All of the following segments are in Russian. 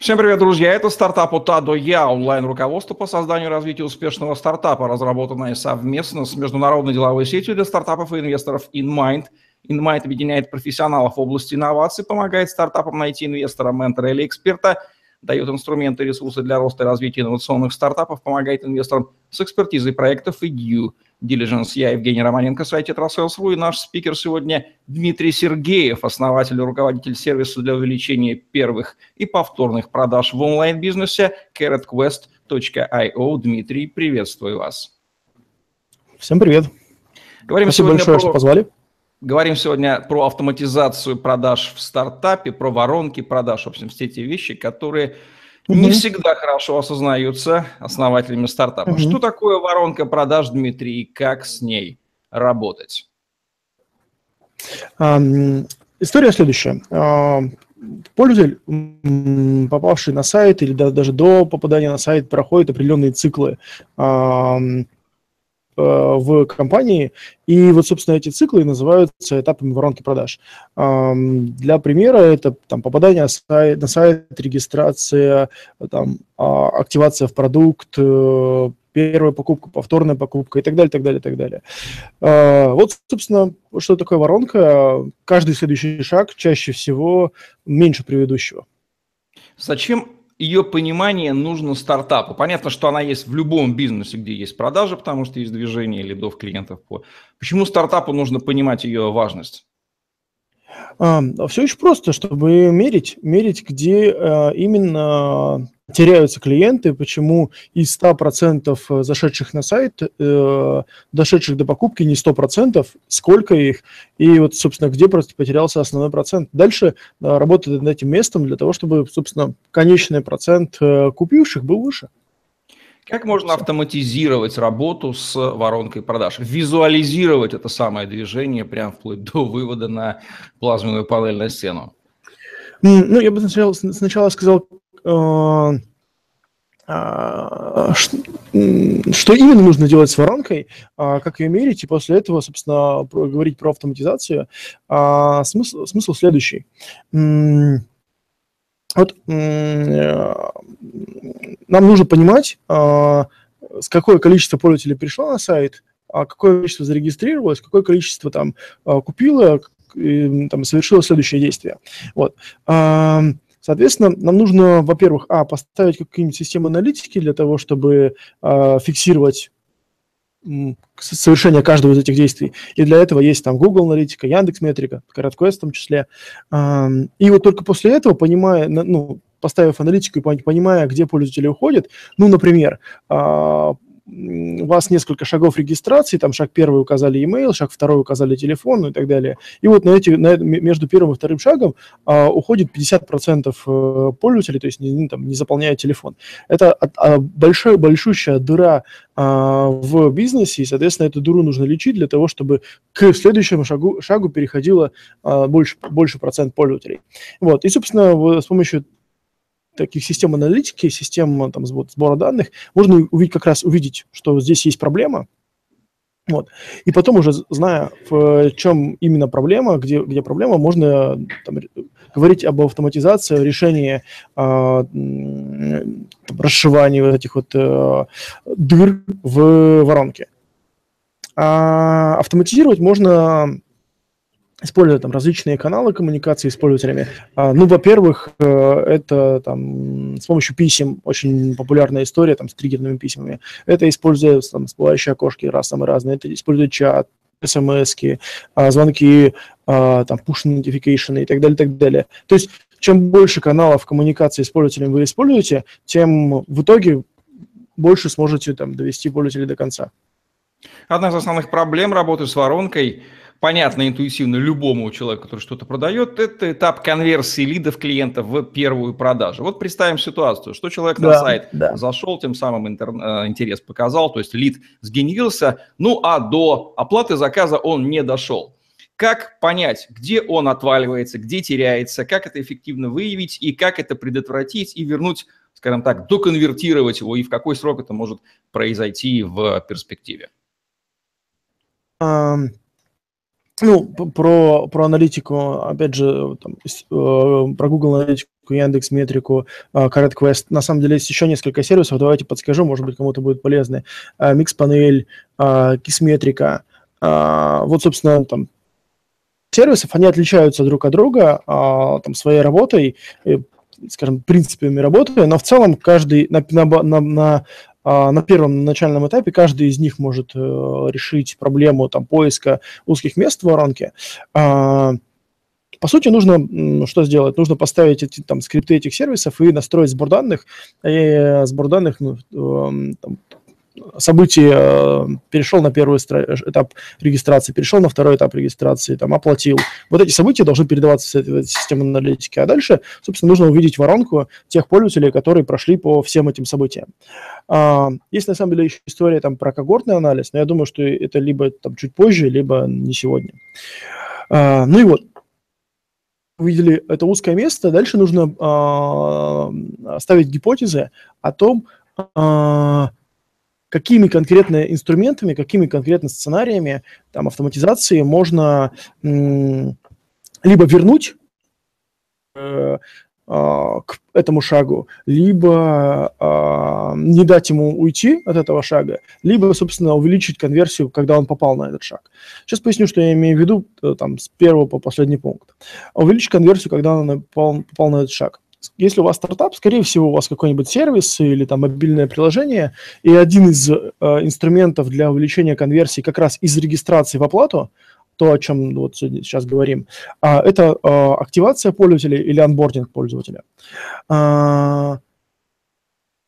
Всем привет, друзья! Это стартап от А до Я, онлайн-руководство по созданию и развитию успешного стартапа, разработанное совместно с международной деловой сетью для стартапов и инвесторов InMind. InMind объединяет профессионалов в области инноваций, помогает стартапам найти инвестора, ментора или эксперта, дает инструменты и ресурсы для роста и развития инновационных стартапов, помогает инвесторам с экспертизой проектов и due Diligence. Я Евгений Романенко, сайте Trust.ru, и наш спикер сегодня Дмитрий Сергеев, основатель и руководитель сервиса для увеличения первых и повторных продаж в онлайн-бизнесе carrotquest.io. Дмитрий, приветствую вас. Всем привет. Говорим Спасибо большое, про... что позвали. Говорим сегодня про автоматизацию продаж в стартапе, про воронки продаж, в общем, все те вещи, которые угу. не всегда хорошо осознаются основателями стартапа. Угу. Что такое воронка продаж, Дмитрий, и как с ней работать? История следующая. Uh, пользователь, попавший на сайт или даже до попадания на сайт, проходит определенные циклы в компании. И вот, собственно, эти циклы называются этапами воронки продаж. Для примера это там, попадание на сайт, на сайт регистрация, там, а, активация в продукт, э, первая покупка, повторная покупка и так далее, так далее, так далее. А, вот, собственно, что такое воронка. Каждый следующий шаг чаще всего меньше предыдущего. Зачем ее понимание нужно стартапу. Понятно, что она есть в любом бизнесе, где есть продажи, потому что есть движение лидов клиентов. Почему стартапу нужно понимать ее важность? А, все очень просто, чтобы мерить, мерить, где а, именно теряются клиенты, почему из 100% э, зашедших на сайт, э, дошедших до покупки не 100%, сколько их, и вот, собственно, где просто потерялся основной процент. Дальше э, работать над этим местом для того, чтобы, собственно, конечный процент э, купивших был выше. Как можно автоматизировать работу с воронкой продаж? Визуализировать это самое движение прям вплоть до вывода на плазменную панель на стену? Ну, я бы сначала, сначала сказал, что именно нужно делать с воронкой, а, как ее мерить, и после этого, собственно, говорить про автоматизацию. А, смысл, смысл следующий. Вот э, нам нужно понимать, с какое количество пользователей пришло на сайт, какое количество зарегистрировалось, какое количество там купило, там, совершило следующее действие. Вот. Соответственно, нам нужно, во-первых, а, поставить какие-нибудь системы аналитики для того, чтобы э, фиксировать совершение каждого из этих действий. И для этого есть там Google аналитика, Яндекс Метрика, Короткоэс в том числе. И вот только после этого, понимая, ну, поставив аналитику и понимая, где пользователи уходят, ну, например, а, у вас несколько шагов регистрации, там шаг первый указали email, шаг второй указали телефон ну и так далее. И вот на эти, на, между первым и вторым шагом а, уходит 50% э, пользователей, то есть не, там, не заполняя телефон. Это а, большая, большущая дыра а, в бизнесе, и, соответственно, эту дыру нужно лечить для того, чтобы к следующему шагу, шагу переходило а, больше, больше процент пользователей. Вот. И, собственно, с помощью таких систем аналитики, систем там, сбора данных, можно увидеть как раз увидеть, что здесь есть проблема, вот. И потом уже зная, в чем именно проблема, где, где проблема, можно там, говорить об автоматизации, решении э, расшивания вот этих вот э, дыр в воронке. А автоматизировать можно используя там различные каналы коммуникации с пользователями. А, ну, во-первых, э, это там с помощью писем очень популярная история там с триггерными письмами. Это используя там всплывающие окошки раз самые разные. Это используя чат, смс а, звонки, а, там push notification и так далее, так далее. То есть чем больше каналов коммуникации с пользователем вы используете, тем в итоге больше сможете там довести пользователя до конца. Одна из основных проблем работы с воронкой – понятно интуитивно любому человеку, который что-то продает, это этап конверсии лидов клиентов в первую продажу. Вот представим ситуацию, что человек да, на сайт да. зашел, тем самым интер... Э, интерес показал, то есть лид сгенерился, ну а до оплаты заказа он не дошел. Как понять, где он отваливается, где теряется, как это эффективно выявить и как это предотвратить и вернуть, скажем так, доконвертировать его и в какой срок это может произойти в перспективе? Um ну, про, про аналитику, опять же, там, э, про Google аналитику, Яндекс Метрику, э, CorrectQuest. На самом деле есть еще несколько сервисов, давайте подскажу, может быть, кому-то будет полезно. Э, Mixpanel, э, Kissmetrica. Э, вот, собственно, там сервисов, они отличаются друг от друга э, там, своей работой, э, скажем, принципами работы, но в целом каждый на, на, на, на на первом начальном этапе каждый из них может э, решить проблему там, поиска узких мест в воронке. А, по сути, нужно что сделать? Нужно поставить эти там, скрипты этих сервисов и настроить сбор данных. И сбор данных ну, эм, там, событие, э, перешел на первый этап регистрации, перешел на второй этап регистрации, там, оплатил. Вот эти события должны передаваться в систему аналитики. А дальше, собственно, нужно увидеть воронку тех пользователей, которые прошли по всем этим событиям. А, есть, на самом деле, еще история там, про когортный анализ, но я думаю, что это либо там, чуть позже, либо не сегодня. А, ну и вот, увидели это узкое место, дальше нужно э, ставить гипотезы о том, э, какими конкретно инструментами, какими конкретно сценариями там, автоматизации можно либо вернуть э, а, к этому шагу, либо э, не дать ему уйти от этого шага, либо, собственно, увеличить конверсию, когда он попал на этот шаг. Сейчас поясню, что я имею в виду э, там, с первого по последний пункт. Увеличить конверсию, когда он попал, попал на этот шаг если у вас стартап, скорее всего, у вас какой-нибудь сервис или там мобильное приложение, и один из э, инструментов для увеличения конверсии как раз из регистрации в оплату, то, о чем вот сейчас говорим, а, это а, активация пользователя или анбординг пользователя. А,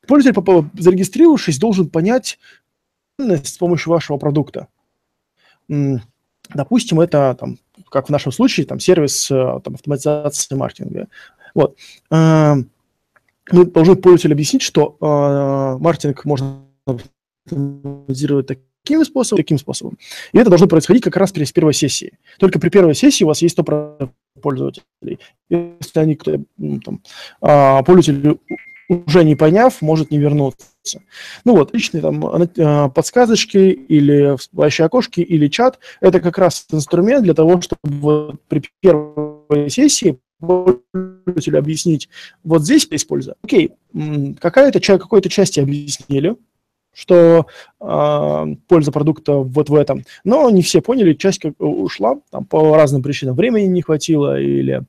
пользователь, зарегистрировавшись, должен понять с помощью вашего продукта. Допустим, это, там, как в нашем случае, там, сервис э, там, автоматизации маркетинга. Вот. Мы должны пользователю объяснить, что э, маркетинг можно автоматизировать таким способом, таким способом. И это должно происходить как раз при первой сессии. Только при первой сессии у вас есть 100% пользователей. Если они, там, а, пользователь уже не поняв, может не вернуться. Ну вот, личные там а, подсказочки или всплывающие окошки или чат – это как раз инструмент для того, чтобы при первой сессии пользователю объяснить, вот здесь используя. Окей, какая-то, какой-то части объяснили, что э, польза продукта вот в этом. Но не все поняли, часть как, ушла, там по разным причинам времени не хватило или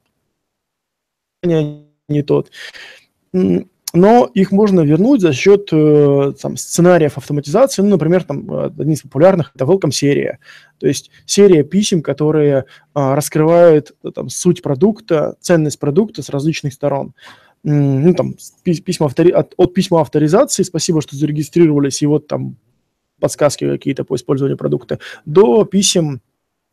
не тот но их можно вернуть за счет э, там, сценариев автоматизации. Ну, например, там, э, один из популярных – это welcome серия. То есть серия писем, которые а, раскрывают э, там, суть продукта, ценность продукта с различных сторон. Ну, там, письма автори... от, от письма авторизации, спасибо, что зарегистрировались, и вот там подсказки какие-то по использованию продукта, до писем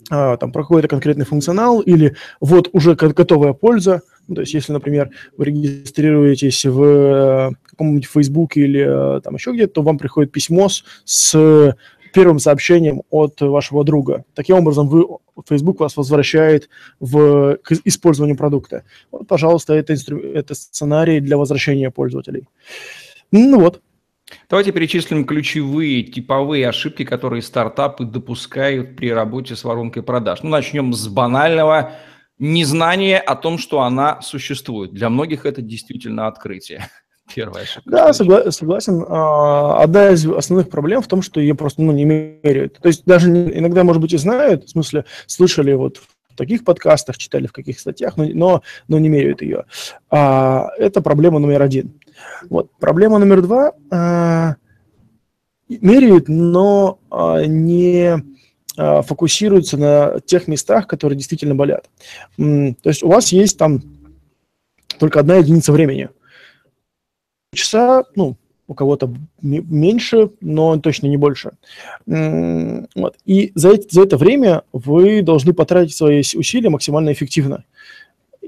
а, там, про какой-то конкретный функционал, или вот уже готовая польза, ну, то есть, если, например, вы регистрируетесь в э, каком-нибудь Facebook или э, там еще где-то, то вам приходит письмо с, с первым сообщением от вашего друга. Таким образом, вы, Facebook вас возвращает в, к использованию продукта. Вот, пожалуйста, это, инстру, это сценарий для возвращения пользователей. Ну вот. Давайте перечислим ключевые типовые ошибки, которые стартапы допускают при работе с воронкой продаж. Ну, начнем с банального незнание о том, что она существует. Для многих это действительно открытие. Ошибка. Да, согла- согласен. А, одна из основных проблем в том, что ее просто ну, не меряют. То есть даже иногда, может быть, и знают, в смысле, слышали вот в таких подкастах, читали в каких статьях, но, но, но не меряют ее. А, это проблема номер один. Вот. Проблема номер два. А, меряют, но а, не а, фокусируются на тех местах, которые действительно болят. То есть у вас есть там только одна единица времени. Часа, ну, у кого-то меньше, но точно не больше. Вот. И за, за это время вы должны потратить свои усилия максимально эффективно.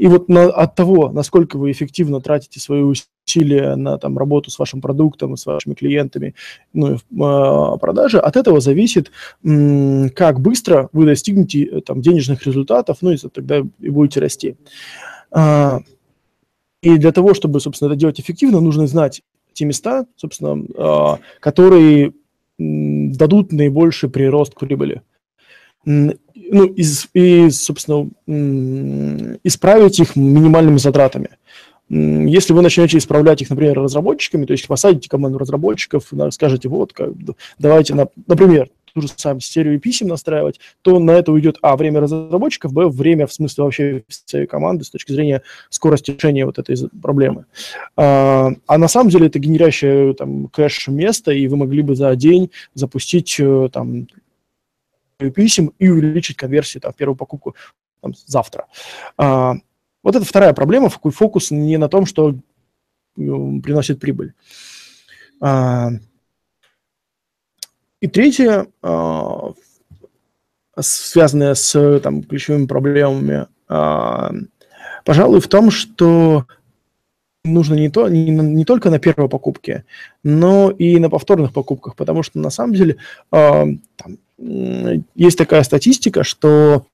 И вот на, от того, насколько вы эффективно тратите свои усилия на там, работу с вашим продуктом, с вашими клиентами, ну, э, продажи, от этого зависит, м, как быстро вы достигнете э, там, денежных результатов, ну и тогда и будете расти. А, и для того, чтобы, собственно, это делать эффективно, нужно знать те места, собственно, а, которые дадут наибольший прирост к прибыли. Ну, из, и, собственно, исправить их минимальными затратами. Если вы начнете исправлять их, например, разработчиками, то есть посадите команду разработчиков, скажете, вот, как, давайте, на, например, ту же самую серию писем настраивать, то на это уйдет, а, время разработчиков, б, время, в смысле, вообще всей команды с точки зрения скорости решения вот этой проблемы. А, а на самом деле это генерящее там кэш место, и вы могли бы за день запустить э, там писем и увеличить конверсию там, в первую покупку там, завтра. А, вот это вторая проблема, фокус не на том, что приносит прибыль. А, и третье, а, связанное с там, ключевыми проблемами, а, пожалуй, в том, что нужно не, то, не, не только на первой покупке, но и на повторных покупках, потому что на самом деле э, там, есть такая статистика, что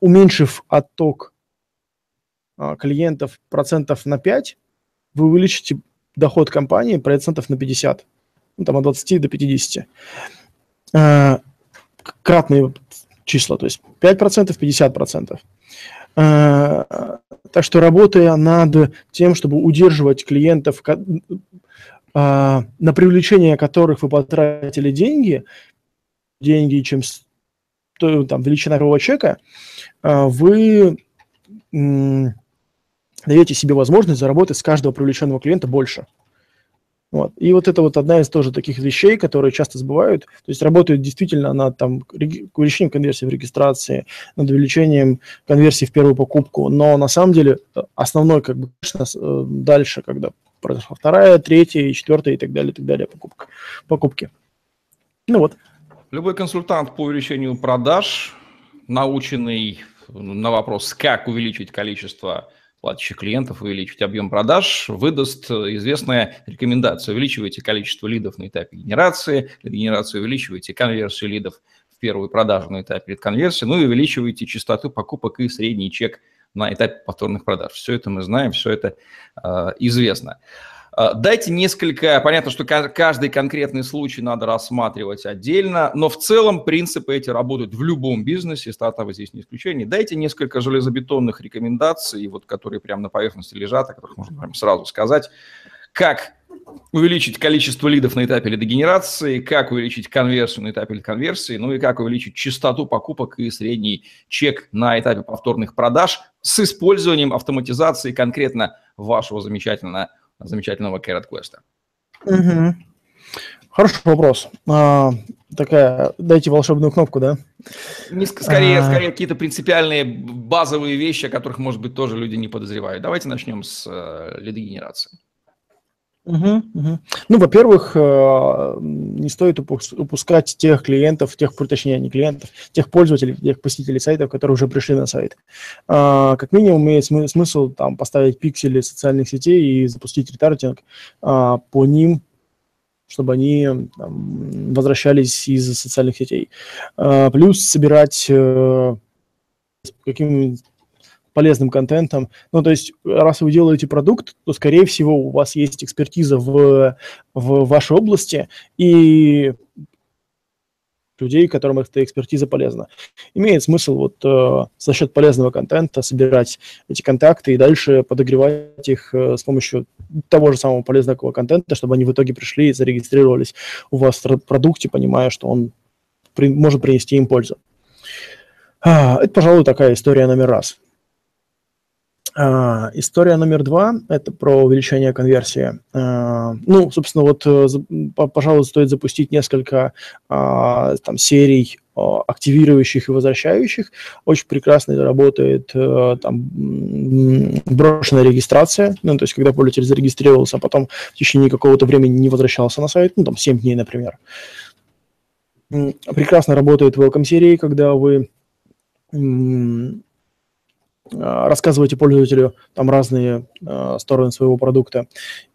уменьшив отток э, клиентов процентов на 5, вы увеличите доход компании процентов на 50 ну, там от 20 до 50. Э, кратные числа, то есть 5%, 50%. Э, так что работая над тем, чтобы удерживать клиентов, э, на привлечение которых вы потратили деньги, деньги, чем там, величина первого чека, э, вы даете себе возможность заработать с каждого привлеченного клиента больше. Вот. И вот это вот одна из тоже таких вещей, которые часто забывают. То есть работают действительно над там, увеличением конверсии в регистрации, над увеличением конверсии в первую покупку. Но на самом деле э, основной, как бы, э, дальше, когда произошла вторая, третья, четвертая и так далее, и так далее покупка, покупки. Ну вот. Любой консультант по увеличению продаж, наученный на вопрос, как увеличить количество платящих клиентов, увеличить объем продаж, выдаст известная рекомендация. Увеличивайте количество лидов на этапе генерации, генерации увеличивайте конверсию лидов в первую продажу на этапе конверсии, ну и увеличивайте частоту покупок и средний чек на этапе повторных продаж. Все это мы знаем, все это э, известно. А, дайте несколько, понятно, что каждый конкретный случай надо рассматривать отдельно, но в целом принципы эти работают в любом бизнесе, стартапы здесь не исключение. Дайте несколько железобетонных рекомендаций, вот, которые прямо на поверхности лежат, о которых можно прямо сразу сказать, как увеличить количество лидов на этапе лидогенерации, как увеличить конверсию на этапе конверсии, ну и как увеличить частоту покупок и средний чек на этапе повторных продаж с использованием автоматизации конкретно вашего замечательного замечательного Carrot Quest. Угу. Хороший вопрос. А, такая, дайте волшебную кнопку, да? Не, скорее, а... скорее какие-то принципиальные базовые вещи, о которых, может быть, тоже люди не подозревают. Давайте начнем с э, лидогенерации. Угу, угу. Ну, во-первых, э, не стоит упускать тех клиентов, тех, точнее, не клиентов, тех пользователей, тех посетителей сайтов, которые уже пришли на сайт. А, как минимум, имеет смысл там поставить пиксели социальных сетей и запустить ретаргетинг а, по ним, чтобы они там, возвращались из социальных сетей. А, плюс собирать э, каким полезным контентом. Ну, то есть, раз вы делаете продукт, то, скорее всего, у вас есть экспертиза в, в вашей области и людей, которым эта экспертиза полезна. Имеет смысл вот э, за счет полезного контента собирать эти контакты и дальше подогревать их э, с помощью того же самого полезного контента, чтобы они в итоге пришли и зарегистрировались у вас в продукте, понимая, что он при, может принести им пользу. А, это, пожалуй, такая история номер раз. Uh, история номер два – это про увеличение конверсии. Uh, ну, собственно, вот, э, пожалуй, стоит запустить несколько uh, там, серий активирующих и возвращающих. Очень прекрасно работает э, там, брошенная регистрация, ну, то есть когда пользователь зарегистрировался, а потом в течение какого-то времени не возвращался на сайт, ну, там, 7 дней, например. Прекрасно работает welcome серии, когда вы рассказывайте пользователю там разные э, стороны своего продукта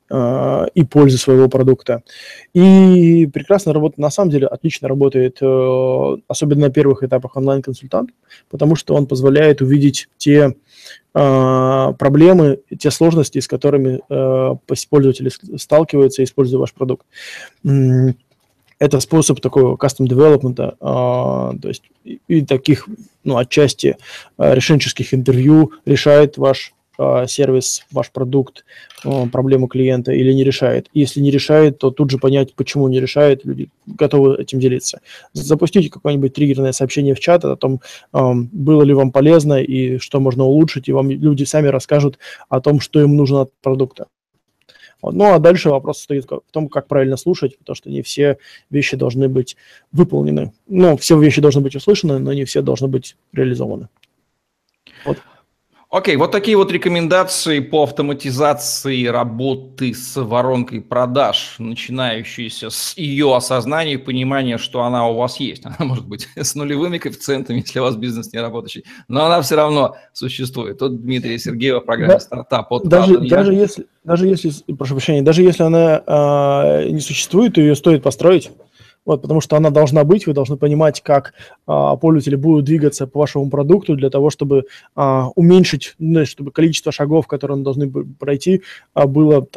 э, и пользы своего продукта. И прекрасно работает, на самом деле, отлично работает, э, особенно на первых этапах онлайн-консультант, потому что он позволяет увидеть те э, проблемы, те сложности, с которыми э, пользователи сталкиваются, используя ваш продукт. Это способ такого custom development, а, то есть и, таких, ну, отчасти а, решенческих интервью решает ваш а, сервис, ваш продукт, а, проблему клиента или не решает. Если не решает, то тут же понять, почему не решает, люди готовы этим делиться. Запустите какое-нибудь триггерное сообщение в чат о том, было ли вам полезно и что можно улучшить, и вам люди сами расскажут о том, что им нужно от продукта. Ну, а дальше вопрос стоит в том, как правильно слушать, потому что не все вещи должны быть выполнены. Ну, все вещи должны быть услышаны, но не все должны быть реализованы. Вот. Окей, вот такие вот рекомендации по автоматизации работы с воронкой продаж, начинающиеся с ее осознания и понимания, что она у вас есть. Она может быть с нулевыми коэффициентами, если у вас бизнес не работающий, но она все равно существует. Тут Дмитрий Сергеев в программе да, «Стартап» от даже, даже, если, даже если, прошу прощения, даже если она э, не существует, то ее стоит построить. Вот, потому что она должна быть, вы должны понимать, как а, пользователи будут двигаться по вашему продукту для того, чтобы а, уменьшить, ну, чтобы количество шагов, которые должны пройти, а, было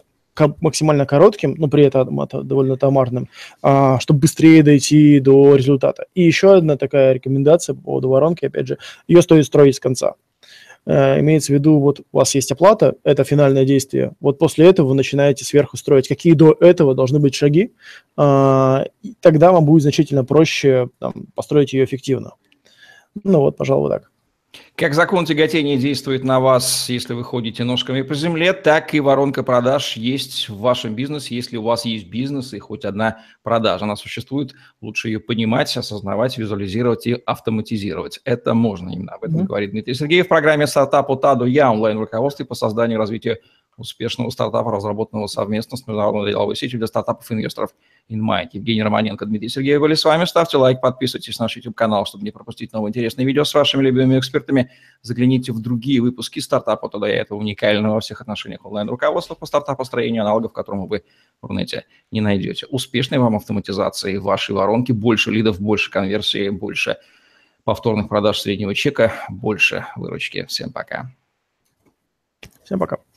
максимально коротким, но при этом это довольно томарным, а, чтобы быстрее дойти до результата. И еще одна такая рекомендация по поводу воронки, опять же, ее стоит строить с конца. Э, имеется в виду, вот у вас есть оплата, это финальное действие, вот после этого вы начинаете сверху строить, какие до этого должны быть шаги, а, тогда вам будет значительно проще там, построить ее эффективно. Ну вот, пожалуй, так. Как закон тяготения действует на вас, если вы ходите ножками по земле, так и воронка продаж есть в вашем бизнесе. Если у вас есть бизнес и хоть одна продажа, она существует, лучше ее понимать, осознавать, визуализировать и автоматизировать. Это можно именно об этом mm-hmm. говорит Дмитрий Сергеев в программе «Стартап от А до Я» онлайн-руководстве по созданию и развитию успешного стартапа, разработанного совместно с международной деловой сетью для стартапов и инвесторов InMind. Евгений Романенко, Дмитрий Сергеев были с вами. Ставьте лайк, подписывайтесь на наш YouTube-канал, чтобы не пропустить новые интересные видео с вашими любимыми экспертами. Загляните в другие выпуски стартапа, тогда я это уникального во всех отношениях онлайн-руководства по стартапостроению, аналогов которому вы в Рунете не найдете. Успешной вам автоматизации вашей воронки, больше лидов, больше конверсии, больше повторных продаж среднего чека, больше выручки. Всем пока. Всем пока.